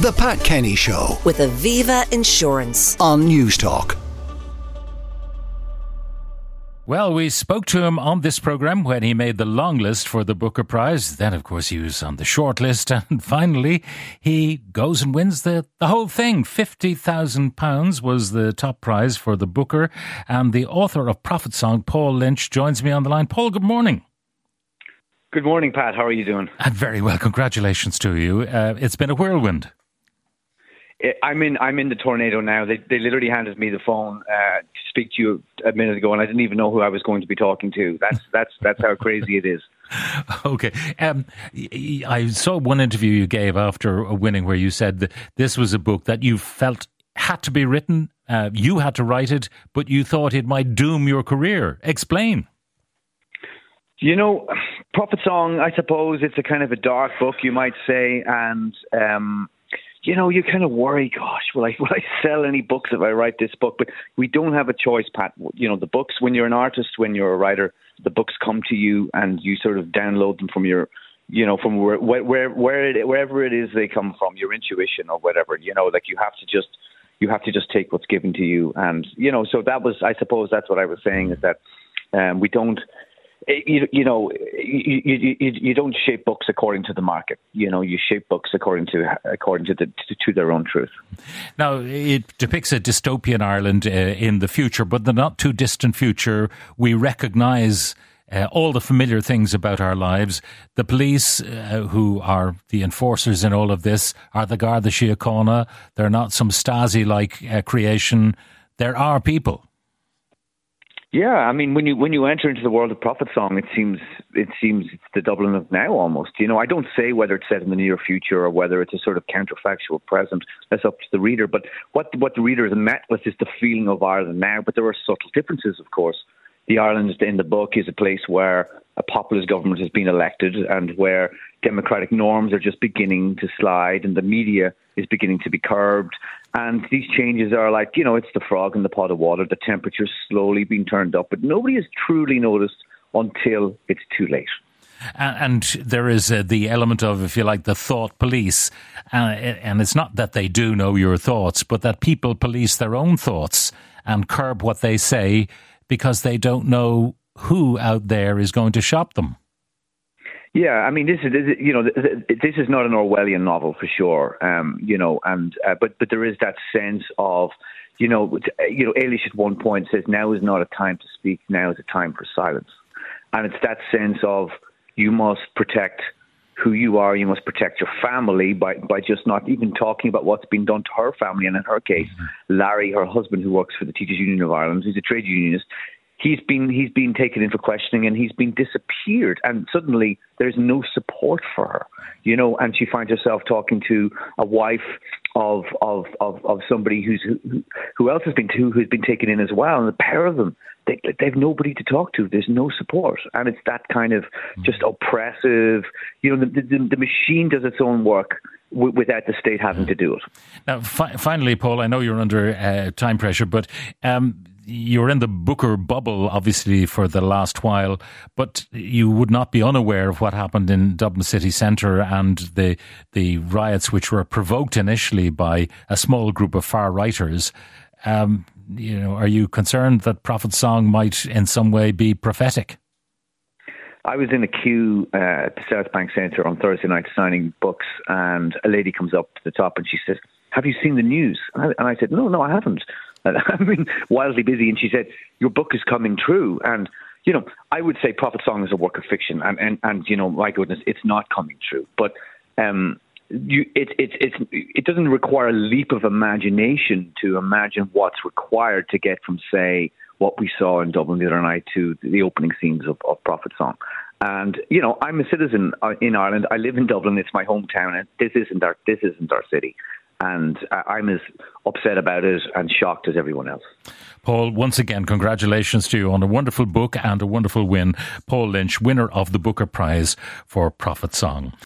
The Pat Kenny Show with Aviva Insurance. on News Talk. Well, we spoke to him on this program when he made the long list for the Booker Prize. Then, of course, he was on the short list. And finally, he goes and wins the, the whole thing. £50,000 was the top prize for the Booker. And the author of Prophet Song, Paul Lynch, joins me on the line. Paul, good morning. Good morning, Pat. How are you doing? And very well. Congratulations to you. Uh, it's been a whirlwind. I'm in. I'm in the tornado now. They they literally handed me the phone uh, to speak to you a minute ago, and I didn't even know who I was going to be talking to. That's that's that's how crazy it is. Okay. Um, I saw one interview you gave after winning where you said that this was a book that you felt had to be written. Uh, you had to write it, but you thought it might doom your career. Explain. You know, Prophet Song. I suppose it's a kind of a dark book, you might say, and um, you know, you kind of worry. Gosh, will I will I sell any books if I write this book? But we don't have a choice, Pat. You know, the books when you're an artist, when you're a writer, the books come to you, and you sort of download them from your you know, from where where where it, wherever it is they come from, your intuition or whatever. You know, like you have to just you have to just take what's given to you, and you know. So that was, I suppose, that's what I was saying is that um, we don't. You, you know, you, you, you, don't shape books according to the market. You know, you shape books according to according to the to, to their own truth. Now, it depicts a dystopian Ireland uh, in the future, but the not too distant future, we recognise uh, all the familiar things about our lives. The police, uh, who are the enforcers in all of this, are the Garda Síochána. They're not some Stasi like uh, creation. There are people. Yeah, I mean, when you when you enter into the world of Prophet Song, it seems it seems it's the Dublin of now almost. You know, I don't say whether it's set in the near future or whether it's a sort of counterfactual present. That's up to the reader. But what what the reader is met with is the feeling of Ireland now. But there are subtle differences, of course. The Ireland in the book is a place where a populist government has been elected and where democratic norms are just beginning to slide and the media is beginning to be curbed. And these changes are like, you know, it's the frog in the pot of water. The temperature's slowly being turned up, but nobody has truly noticed until it's too late. And, there is uh, the element of, if you like, the thought police. Uh, and it's not that they do know your thoughts, but that people police their own thoughts and curb what they say because they don't know who out there is going to shop them. Yeah, I mean, this is, you know th- th- this is not an Orwellian novel for sure. Um, you know, and uh, but but there is that sense of you know you know Eilish at one point says now is not a time to speak, now is a time for silence, and it's that sense of you must protect who you are, you must protect your family by by just not even talking about what's been done to her family, and in her case, Larry, her husband, who works for the Teachers Union of Ireland, who's a trade unionist, he's been he's been taken in for questioning and he's been disappeared. And suddenly there's no support for her you know and she finds herself talking to a wife of of of, of somebody who's who, who else has been who who's been taken in as well. And the pair of them they they've nobody to talk to. There's no support. And it's that kind of just oppressive you know the the, the machine does its own work without the state having to do it. Now, fi- finally, Paul, I know you're under uh, time pressure, but um, you're in the Booker bubble, obviously, for the last while, but you would not be unaware of what happened in Dublin city centre and the the riots which were provoked initially by a small group of far righters. Um, you know, are you concerned that Prophet Song might, in some way, be prophetic? I was in a queue uh, at the South Bank Centre on Thursday night signing books, and a lady comes up to the top and she says, "Have you seen the news?" And I, and I said, "No, no, I haven't. I've been wildly busy." And she said, "Your book is coming true." And you know, I would say Prophet Song is a work of fiction, and and, and you know, my goodness, it's not coming true. But um, you, it, it, it's it doesn't require a leap of imagination to imagine what's required to get from, say, what we saw in Dublin the other night to the opening scenes of, of Prophet Song. And you know, I'm a citizen uh, in Ireland. I live in Dublin. It's my hometown, and this isn't our this isn't our city. And I'm as upset about it and shocked as everyone else. Paul, once again, congratulations to you on a wonderful book and a wonderful win. Paul Lynch, winner of the Booker Prize for Prophet Song.